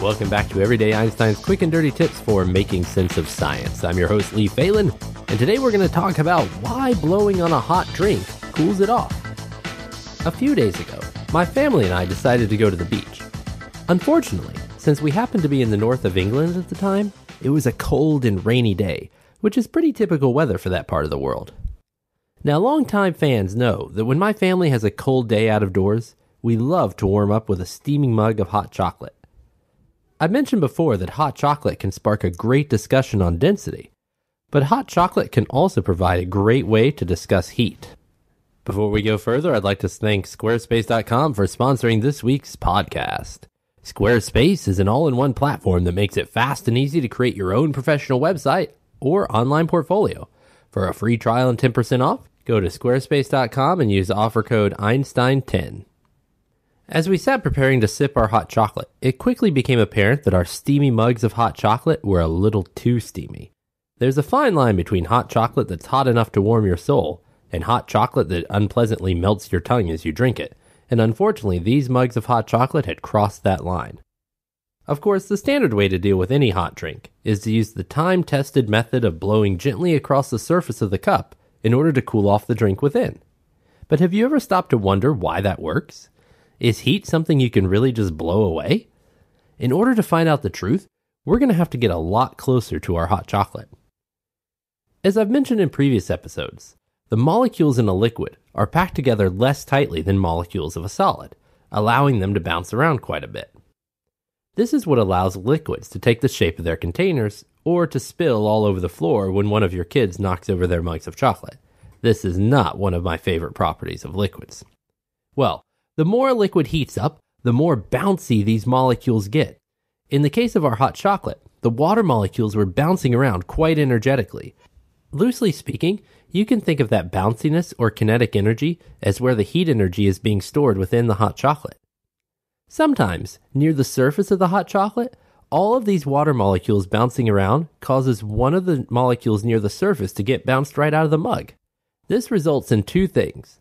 Welcome back to Everyday Einstein's quick and dirty tips for making sense of science. I'm your host, Lee Falin, and today we're going to talk about why blowing on a hot drink cools it off. A few days ago, my family and I decided to go to the beach. Unfortunately, since we happened to be in the north of England at the time, it was a cold and rainy day, which is pretty typical weather for that part of the world. Now, longtime fans know that when my family has a cold day out of doors, we love to warm up with a steaming mug of hot chocolate. I mentioned before that hot chocolate can spark a great discussion on density, but hot chocolate can also provide a great way to discuss heat. Before we go further, I'd like to thank Squarespace.com for sponsoring this week's podcast. Squarespace is an all in one platform that makes it fast and easy to create your own professional website or online portfolio. For a free trial and 10% off, go to squarespace.com and use offer code Einstein10. As we sat preparing to sip our hot chocolate, it quickly became apparent that our steamy mugs of hot chocolate were a little too steamy. There's a fine line between hot chocolate that's hot enough to warm your soul and hot chocolate that unpleasantly melts your tongue as you drink it, and unfortunately, these mugs of hot chocolate had crossed that line. Of course, the standard way to deal with any hot drink is to use the time tested method of blowing gently across the surface of the cup in order to cool off the drink within. But have you ever stopped to wonder why that works? Is heat something you can really just blow away? In order to find out the truth, we're going to have to get a lot closer to our hot chocolate. As I've mentioned in previous episodes, the molecules in a liquid are packed together less tightly than molecules of a solid, allowing them to bounce around quite a bit. This is what allows liquids to take the shape of their containers or to spill all over the floor when one of your kids knocks over their mugs of chocolate. This is not one of my favorite properties of liquids. Well, the more a liquid heats up, the more bouncy these molecules get. In the case of our hot chocolate, the water molecules were bouncing around quite energetically. Loosely speaking, you can think of that bounciness or kinetic energy as where the heat energy is being stored within the hot chocolate. Sometimes, near the surface of the hot chocolate, all of these water molecules bouncing around causes one of the molecules near the surface to get bounced right out of the mug. This results in two things.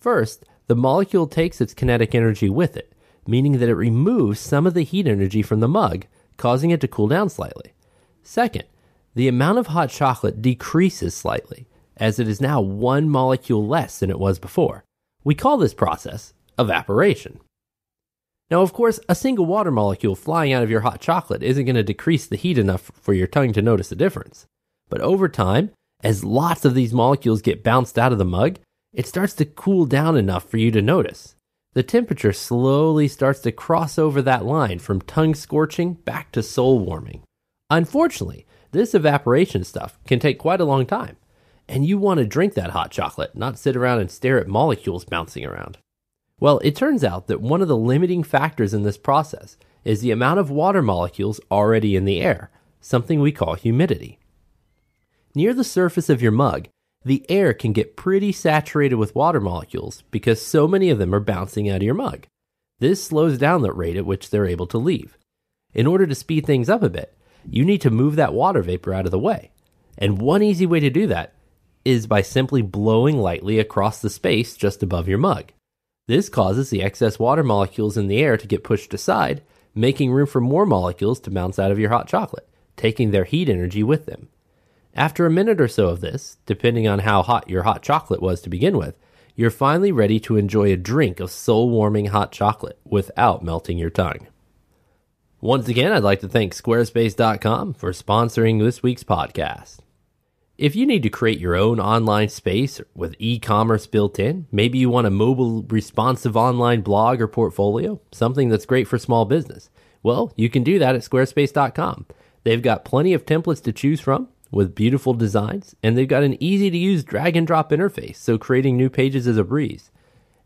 First, the molecule takes its kinetic energy with it, meaning that it removes some of the heat energy from the mug, causing it to cool down slightly. Second, the amount of hot chocolate decreases slightly, as it is now one molecule less than it was before. We call this process evaporation. Now, of course, a single water molecule flying out of your hot chocolate isn't going to decrease the heat enough for your tongue to notice a difference. But over time, as lots of these molecules get bounced out of the mug, it starts to cool down enough for you to notice. The temperature slowly starts to cross over that line from tongue scorching back to soul warming. Unfortunately, this evaporation stuff can take quite a long time, and you want to drink that hot chocolate, not sit around and stare at molecules bouncing around. Well, it turns out that one of the limiting factors in this process is the amount of water molecules already in the air, something we call humidity. Near the surface of your mug the air can get pretty saturated with water molecules because so many of them are bouncing out of your mug. This slows down the rate at which they're able to leave. In order to speed things up a bit, you need to move that water vapor out of the way. And one easy way to do that is by simply blowing lightly across the space just above your mug. This causes the excess water molecules in the air to get pushed aside, making room for more molecules to bounce out of your hot chocolate, taking their heat energy with them. After a minute or so of this, depending on how hot your hot chocolate was to begin with, you're finally ready to enjoy a drink of soul warming hot chocolate without melting your tongue. Once again, I'd like to thank Squarespace.com for sponsoring this week's podcast. If you need to create your own online space with e commerce built in, maybe you want a mobile responsive online blog or portfolio, something that's great for small business, well, you can do that at Squarespace.com. They've got plenty of templates to choose from with beautiful designs, and they've got an easy to use drag and drop interface, so creating new pages is a breeze.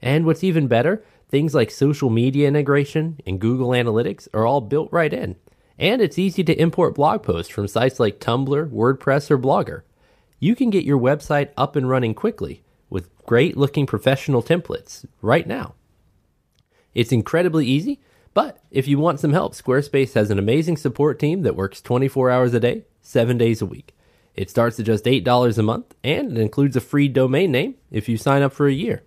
And what's even better, things like social media integration and Google Analytics are all built right in. And it's easy to import blog posts from sites like Tumblr, WordPress, or Blogger. You can get your website up and running quickly with great looking professional templates right now. It's incredibly easy, but if you want some help, Squarespace has an amazing support team that works 24 hours a day, 7 days a week. It starts at just $8 a month and it includes a free domain name if you sign up for a year.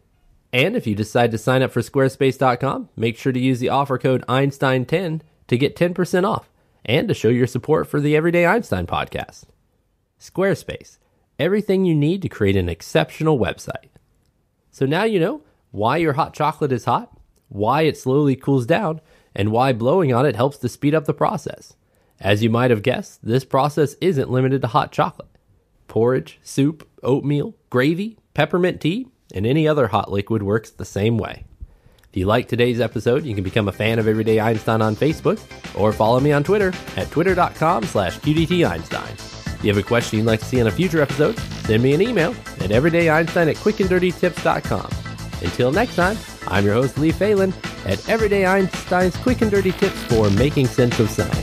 And if you decide to sign up for squarespace.com, make sure to use the offer code Einstein10 to get 10% off and to show your support for the Everyday Einstein podcast. Squarespace, everything you need to create an exceptional website. So now you know why your hot chocolate is hot, why it slowly cools down, and why blowing on it helps to speed up the process. As you might have guessed, this process isn't limited to hot chocolate. Porridge, soup, oatmeal, gravy, peppermint tea, and any other hot liquid works the same way. If you like today's episode, you can become a fan of Everyday Einstein on Facebook or follow me on Twitter at twitter.com slash qdteinstein. If you have a question you'd like to see in a future episode, send me an email at everydayeinstein at quickanddirtytips.com. Until next time, I'm your host, Lee Falin, at Everyday Einstein's Quick and Dirty Tips for Making Sense of Science.